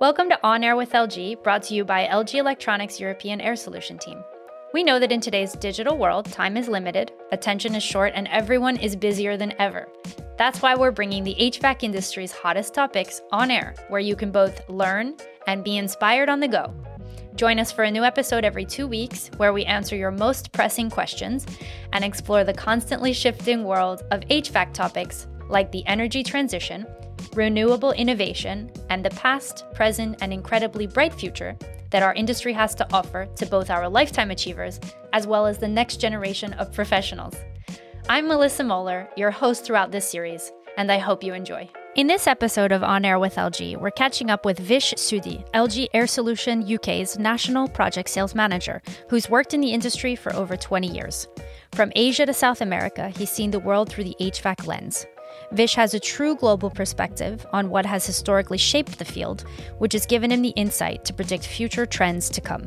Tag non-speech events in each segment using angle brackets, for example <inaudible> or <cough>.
Welcome to On Air with LG, brought to you by LG Electronics European Air Solution Team. We know that in today's digital world, time is limited, attention is short, and everyone is busier than ever. That's why we're bringing the HVAC industry's hottest topics on air, where you can both learn and be inspired on the go. Join us for a new episode every two weeks, where we answer your most pressing questions and explore the constantly shifting world of HVAC topics like the energy transition, renewable innovation, and the past, present, and incredibly bright future that our industry has to offer to both our lifetime achievers as well as the next generation of professionals. I'm Melissa Moeller, your host throughout this series, and I hope you enjoy. In this episode of On Air with LG, we're catching up with Vish Sudhi, LG Air Solution UK's National Project Sales Manager, who's worked in the industry for over 20 years. From Asia to South America, he's seen the world through the HVAC lens. Vish has a true global perspective on what has historically shaped the field, which has given him the insight to predict future trends to come.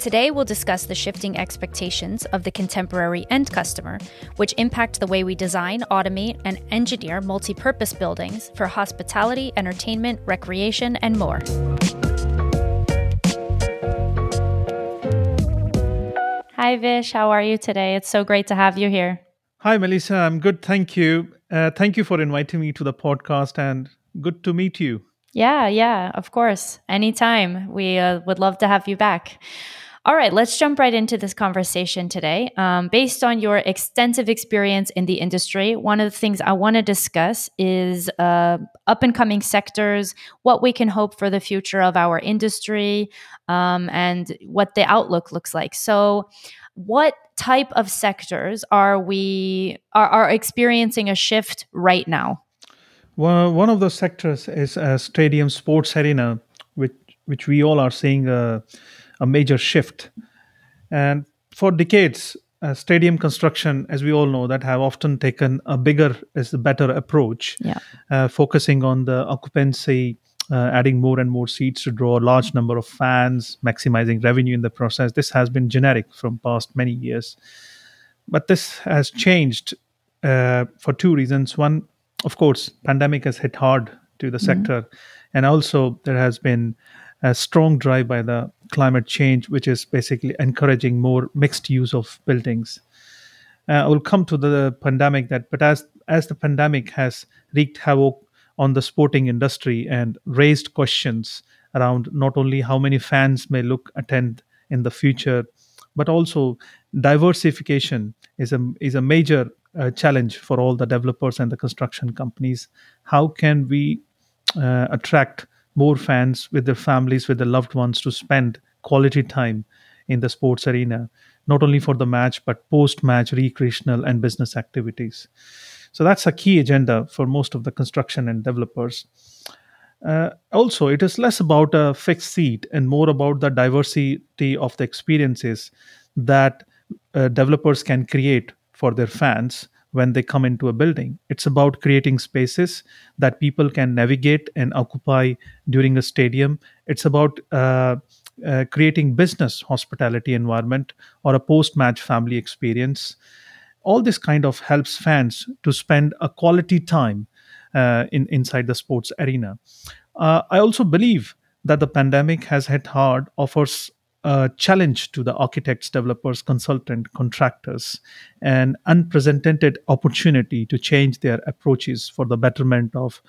Today, we'll discuss the shifting expectations of the contemporary end customer, which impact the way we design, automate, and engineer multi purpose buildings for hospitality, entertainment, recreation, and more. Hi, Vish. How are you today? It's so great to have you here. Hi, Melissa. I'm good. Thank you. Uh, thank you for inviting me to the podcast and good to meet you. Yeah, yeah, of course. Anytime. We uh, would love to have you back. All right, let's jump right into this conversation today. Um, based on your extensive experience in the industry, one of the things I want to discuss is uh, up and coming sectors, what we can hope for the future of our industry, um, and what the outlook looks like. So, what type of sectors are we are, are experiencing a shift right now? Well, one of those sectors is a stadium sports arena, which which we all are seeing a, a major shift. And for decades, uh, stadium construction, as we all know, that have often taken a bigger is the better approach, yeah. uh, focusing on the occupancy uh, adding more and more seats to draw a large number of fans, maximizing revenue in the process. This has been generic from past many years, but this has changed uh, for two reasons. One, of course, pandemic has hit hard to the mm-hmm. sector, and also there has been a strong drive by the climate change, which is basically encouraging more mixed use of buildings. Uh, I will come to the pandemic that, but as as the pandemic has wreaked havoc on the sporting industry and raised questions around not only how many fans may look attend in the future, but also diversification is a is a major uh, challenge for all the developers and the construction companies. How can we uh, attract more fans with their families, with their loved ones, to spend quality time in the sports arena, not only for the match but post-match recreational and business activities. So that's a key agenda for most of the construction and developers. Uh, also, it is less about a fixed seat and more about the diversity of the experiences that uh, developers can create for their fans when they come into a building. It's about creating spaces that people can navigate and occupy during a stadium. It's about uh, uh, creating business hospitality environment or a post-match family experience all this kind of helps fans to spend a quality time uh, in inside the sports arena. Uh, I also believe that the pandemic has hit hard, offers a challenge to the architects, developers, consultant, contractors, an unprecedented opportunity to change their approaches for the betterment of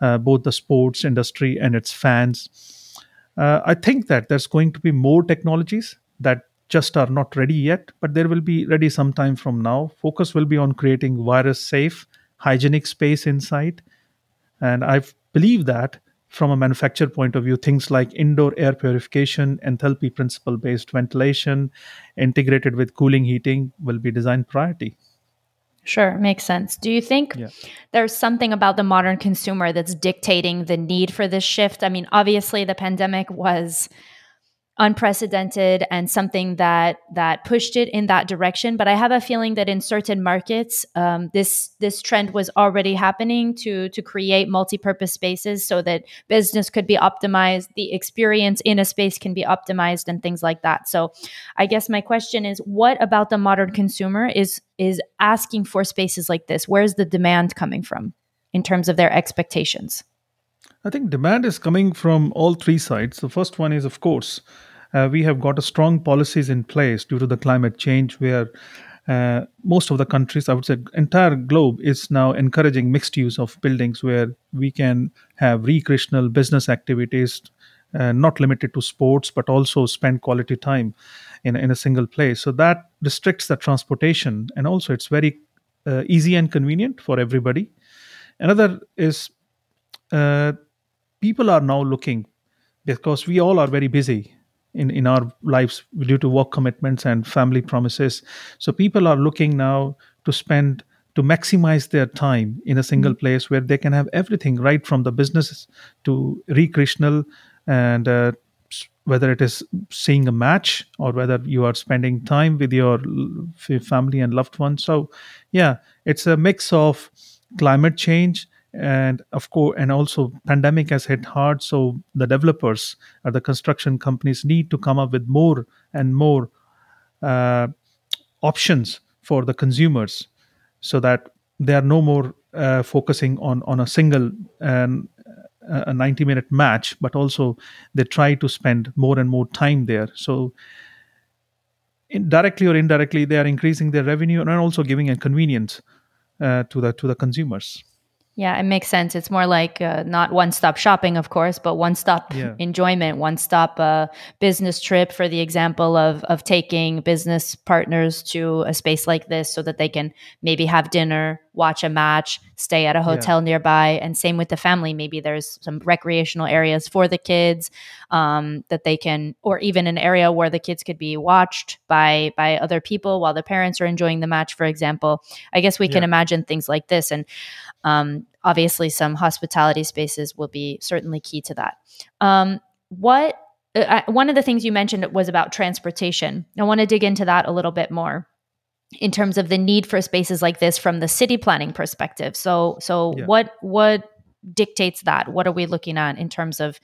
uh, both the sports industry and its fans. Uh, I think that there's going to be more technologies that just are not ready yet, but there will be ready sometime from now. Focus will be on creating virus safe, hygienic space inside. And I believe that from a manufacturer point of view, things like indoor air purification, enthalpy principle based ventilation, integrated with cooling heating will be design priority. Sure, makes sense. Do you think yeah. there's something about the modern consumer that's dictating the need for this shift? I mean, obviously, the pandemic was unprecedented and something that that pushed it in that direction. But I have a feeling that in certain markets, um, this this trend was already happening to to create multi-purpose spaces so that business could be optimized, the experience in a space can be optimized, and things like that. So, I guess my question is, what about the modern consumer is is asking for spaces like this? Where's the demand coming from in terms of their expectations? I think demand is coming from all three sides. The first one is, of course, uh, we have got a strong policies in place due to the climate change, where uh, most of the countries, I would say, entire globe is now encouraging mixed use of buildings, where we can have recreational business activities, uh, not limited to sports, but also spend quality time in in a single place. So that restricts the transportation, and also it's very uh, easy and convenient for everybody. Another is uh, people are now looking because we all are very busy in, in our lives due to work commitments and family promises. So people are looking now to spend to maximize their time in a single mm-hmm. place where they can have everything right from the business to recreational and uh, whether it is seeing a match or whether you are spending time with your family and loved ones so yeah it's a mix of climate change and of course and also pandemic has hit hard so the developers or the construction companies need to come up with more and more uh, options for the consumers so that they are no more uh, focusing on on a single and a 90 minute match but also they try to spend more and more time there. So directly or indirectly they are increasing their revenue and also giving a convenience uh, to the to the consumers yeah, it makes sense. It's more like uh, not one stop shopping, of course, but one stop yeah. <laughs> enjoyment, one stop uh, business trip for the example of, of taking business partners to a space like this so that they can maybe have dinner, watch a match, stay at a hotel yeah. nearby. And same with the family. Maybe there's some recreational areas for the kids um, that they can, or even an area where the kids could be watched by, by other people while the parents are enjoying the match, for example. I guess we yeah. can imagine things like this. And um, obviously, some hospitality spaces will be certainly key to that. Um, what uh, one of the things you mentioned was about transportation. I want to dig into that a little bit more in terms of the need for spaces like this from the city planning perspective. So, so yeah. what what dictates that? What are we looking at in terms of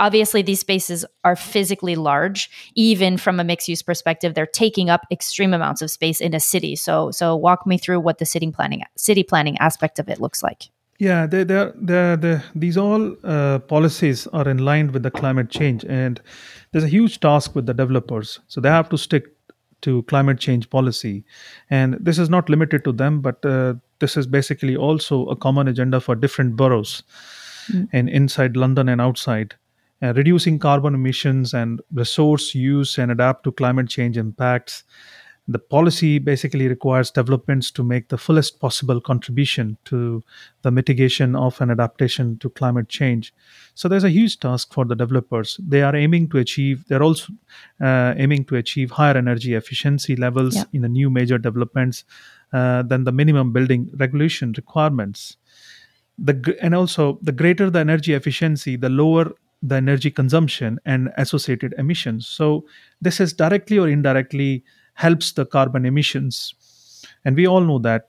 obviously these spaces are physically large even from a mixed use perspective they're taking up extreme amounts of space in a city so so walk me through what the city planning city planning aspect of it looks like yeah they they're, they're, they're, these all uh, policies are in line with the climate change and there's a huge task with the developers so they have to stick to climate change policy and this is not limited to them but uh, this is basically also a common agenda for different boroughs mm. and inside london and outside uh, reducing carbon emissions and resource use and adapt to climate change impacts. The policy basically requires developments to make the fullest possible contribution to the mitigation of and adaptation to climate change. So there's a huge task for the developers. They are aiming to achieve. They're also uh, aiming to achieve higher energy efficiency levels yeah. in the new major developments uh, than the minimum building regulation requirements. The, and also the greater the energy efficiency, the lower the energy consumption and associated emissions. So this is directly or indirectly helps the carbon emissions. And we all know that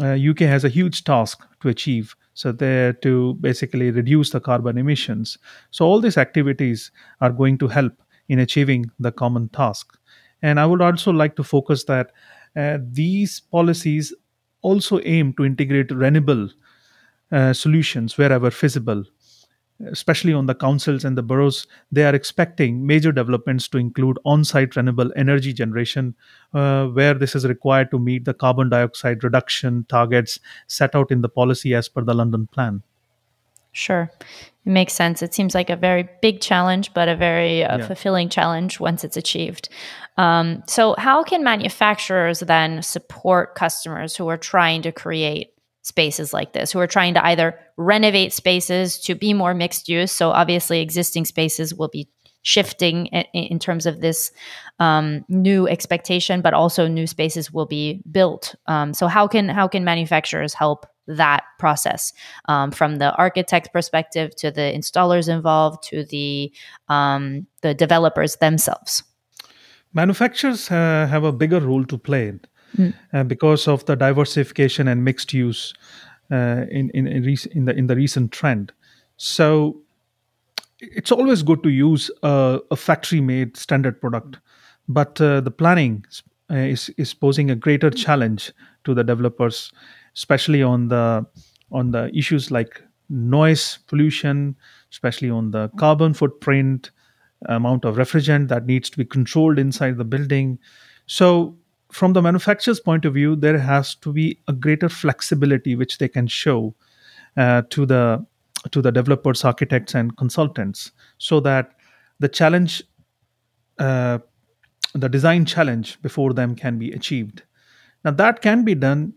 uh, UK has a huge task to achieve. So there to basically reduce the carbon emissions. So all these activities are going to help in achieving the common task. And I would also like to focus that uh, these policies also aim to integrate renewable uh, solutions wherever feasible especially on the councils and the boroughs, they are expecting major developments to include on site renewable energy generation, uh, where this is required to meet the carbon dioxide reduction targets set out in the policy as per the London plan. Sure. It makes sense. It seems like a very big challenge, but a very uh, yeah. fulfilling challenge once it's achieved. Um, so, how can manufacturers then support customers who are trying to create spaces like this who are trying to either renovate spaces to be more mixed use. So obviously, existing spaces will be shifting in, terms of this um, new expectation, but also new spaces will be built. Um, so how can how can manufacturers help that process um, from the architect perspective to the installers involved to the um, the developers themselves manufacturers uh, have a bigger role to play mm. uh, because of the diversification and mixed use uh, in in in, rec- in, the in the recent trend so it's always good to use a, a factory made standard product but uh, the planning uh, is, is posing a greater challenge to the developers especially on the on the issues like noise pollution especially on the carbon footprint amount of refrigerant that needs to be controlled inside the building so from the manufacturer's point of view there has to be a greater flexibility which they can show uh, to the to the developers architects and consultants so that the challenge uh, the design challenge before them can be achieved. Now, that can be done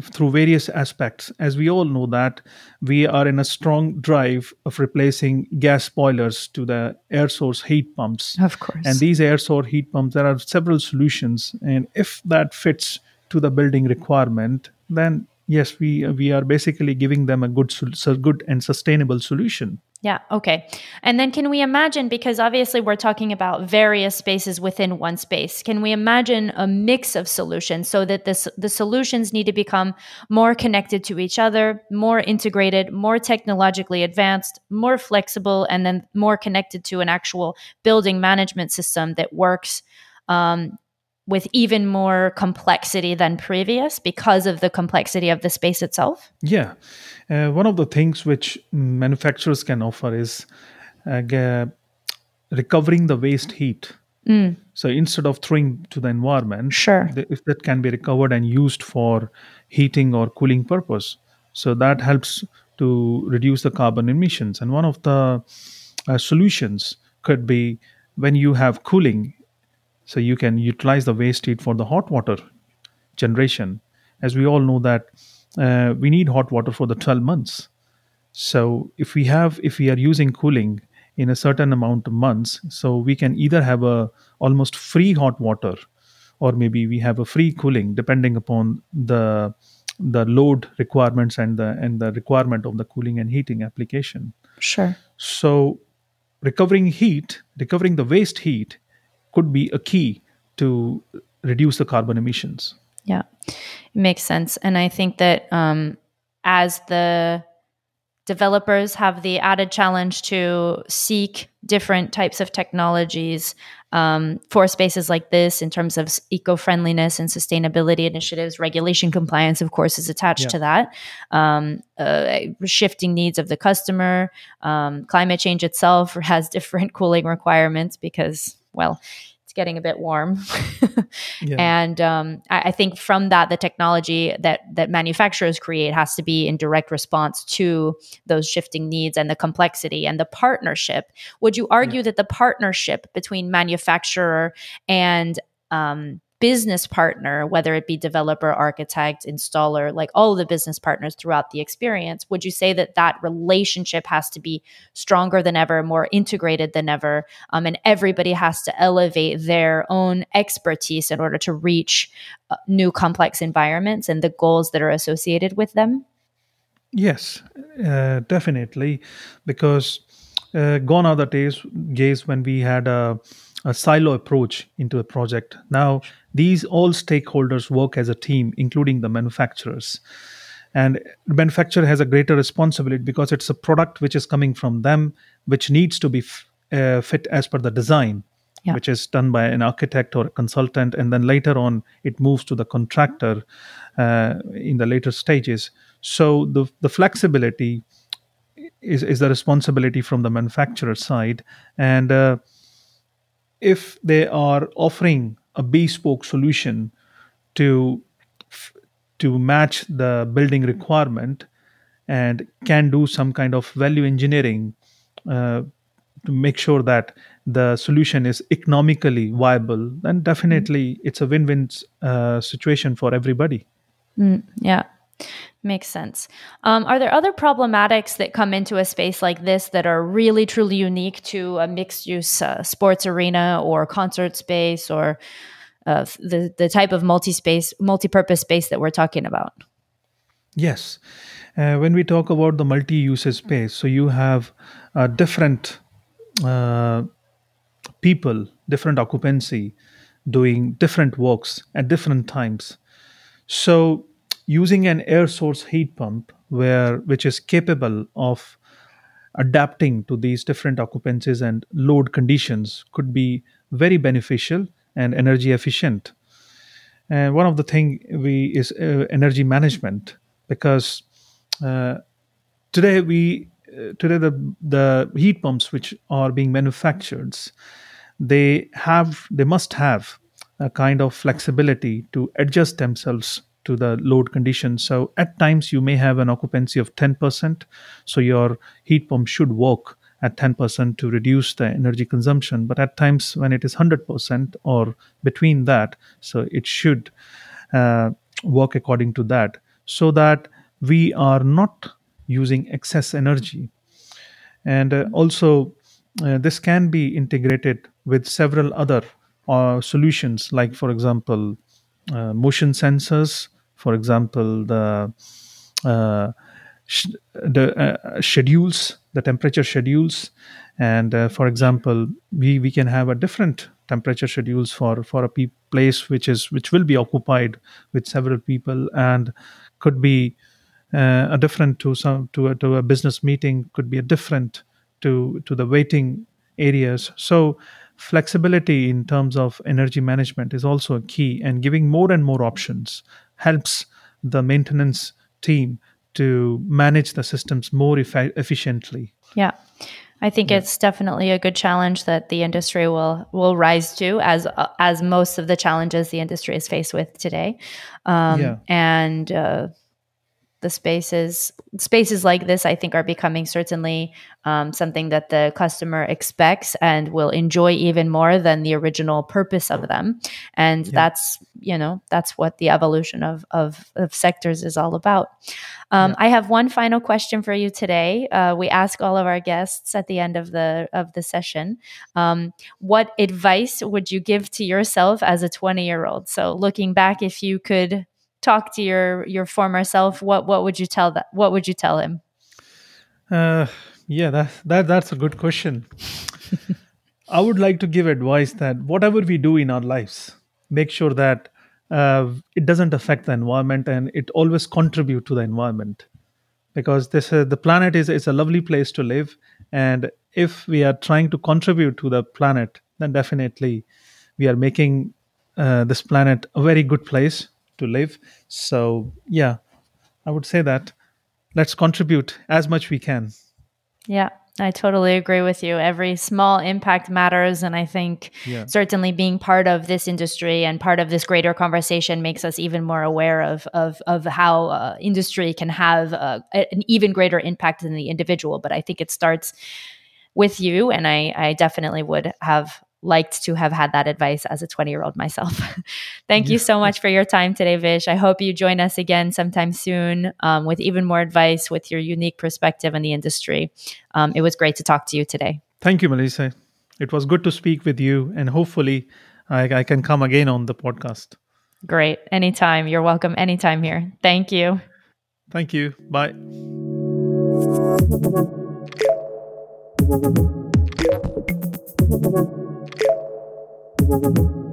through various aspects. As we all know, that we are in a strong drive of replacing gas boilers to the air source heat pumps. Of course. And these air source heat pumps, there are several solutions. And if that fits to the building requirement, then yes, we we are basically giving them a good, good and sustainable solution. Yeah. Okay. And then can we imagine, because obviously we're talking about various spaces within one space, can we imagine a mix of solutions so that this, the solutions need to become more connected to each other, more integrated, more technologically advanced, more flexible, and then more connected to an actual building management system that works um, with even more complexity than previous because of the complexity of the space itself? Yeah. Uh, one of the things which manufacturers can offer is uh, recovering the waste heat. Mm. So instead of throwing to the environment, sure, if that can be recovered and used for heating or cooling purpose, so that helps to reduce the carbon emissions. And one of the uh, solutions could be when you have cooling, so you can utilize the waste heat for the hot water generation. As we all know that uh, we need hot water for the 12 months. So if we have if we are using cooling in a certain amount of months so we can either have a almost free hot water or maybe we have a free cooling depending upon the the load requirements and the and the requirement of the cooling and heating application. Sure. So recovering heat recovering the waste heat could be a key to reduce the carbon emissions yeah, it makes sense. And I think that um, as the developers have the added challenge to seek different types of technologies um, for spaces like this in terms of eco friendliness and sustainability initiatives. Regulation compliance, of course, is attached yeah. to that. Um, uh, shifting needs of the customer, um, climate change itself <laughs> has different cooling requirements because, well, it's getting a bit warm. <laughs> yeah. And um, I, I, think from that, the technology that that manufacturers create has to be in direct response to those shifting needs and the complexity and the partnership. Would you argue yeah. that the partnership between manufacturer and um, business partner, whether it be developer, architect, installer, like all of the business partners throughout the experience, would you say that that relationship has to be stronger than ever, more integrated than ever, um, and everybody has to elevate their own expertise in order to reach uh, new complex environments and the goals that are associated with them? Yes, uh, definitely, because uh, gone are the days, days when we had a a silo approach into a project. Now, these all stakeholders work as a team, including the manufacturers. And the manufacturer has a greater responsibility because it's a product which is coming from them, which needs to be f- uh, fit as per the design, yeah. which is done by an architect or a consultant. And then later on, it moves to the contractor uh, in the later stages. So the, the flexibility is, is the responsibility from the manufacturer side. And uh, if they are offering a bespoke solution to to match the building requirement and can do some kind of value engineering uh, to make sure that the solution is economically viable then definitely it's a win-win uh, situation for everybody. Mm, yeah Makes sense. Um, are there other problematics that come into a space like this that are really truly unique to a mixed use uh, sports arena or concert space or uh, the the type of multi space multi purpose space that we're talking about? Yes. Uh, when we talk about the multi usage space, so you have uh, different uh, people, different occupancy doing different works at different times. So using an air source heat pump where which is capable of adapting to these different occupancies and load conditions could be very beneficial and energy efficient. And one of the thing we is uh, energy management because uh, today we uh, today the the heat pumps which are being manufactured they have they must have a kind of flexibility to adjust themselves to the load condition. so at times you may have an occupancy of 10% so your heat pump should work at 10% to reduce the energy consumption. But at times when it is 100% or between that so it should uh, work according to that. So that we are not using excess energy. And uh, also uh, this can be integrated with several other uh, solutions. Like for example uh, motion sensors for example the uh, the uh, schedules the temperature schedules. And uh, for example we we can have a different temperature schedules for for a pe- place which is which will be occupied with several people and could be uh, a different to some to a, to a business meeting could be a different to to the waiting areas. So flexibility in terms of energy management is also a key and giving more and more options helps the maintenance team to manage the systems more effi- efficiently Yeah. I think it's definitely a good challenge that the industry will will rise to as uh, as most of the challenges the industry is faced with today. Um, Yeah. and uh, the spaces spaces like this i think are becoming certainly um, something that the customer expects and will enjoy even more than the original purpose of them. And that's you know that's what the evolution of of, of sectors is all about. Um, i have one final question for you today. Uh, we ask all of our guests at the end of the of the session um, what advice would you give to yourself as a 20 year old so looking back if you could talk to your your former self what what would you tell that what would you tell him Uh, yeah, that, that that's a good question. <laughs> I would like to give advice that whatever we do in our lives, make sure that uh, it doesn't affect the environment and it always contribute to the environment. Because this uh, the planet is is a lovely place to live, and if we are trying to contribute to the planet, then definitely we are making uh, this planet a very good place to live. So yeah, I would say that let's contribute as much we can. yeah i totally agree with you every small impact matters and i think Yeah. certainly being part of this industry and part of this greater conversation makes us even more aware of of, of how uh, industry can have uh, an even greater impact than the individual but i think it starts with you and i i definitely would have liked to have had that advice as a 20 year old myself <laughs> thank you so much for your time today vish i hope you join us again sometime soon um, with even more advice with your unique perspective in the industry um, it was great to talk to you today Thank you, Melissa. It was good to speak with you, and hopefully, I, I can come again on the podcast. great anytime you're welcome anytime here thank you Thank you. Bye. Thank you thank you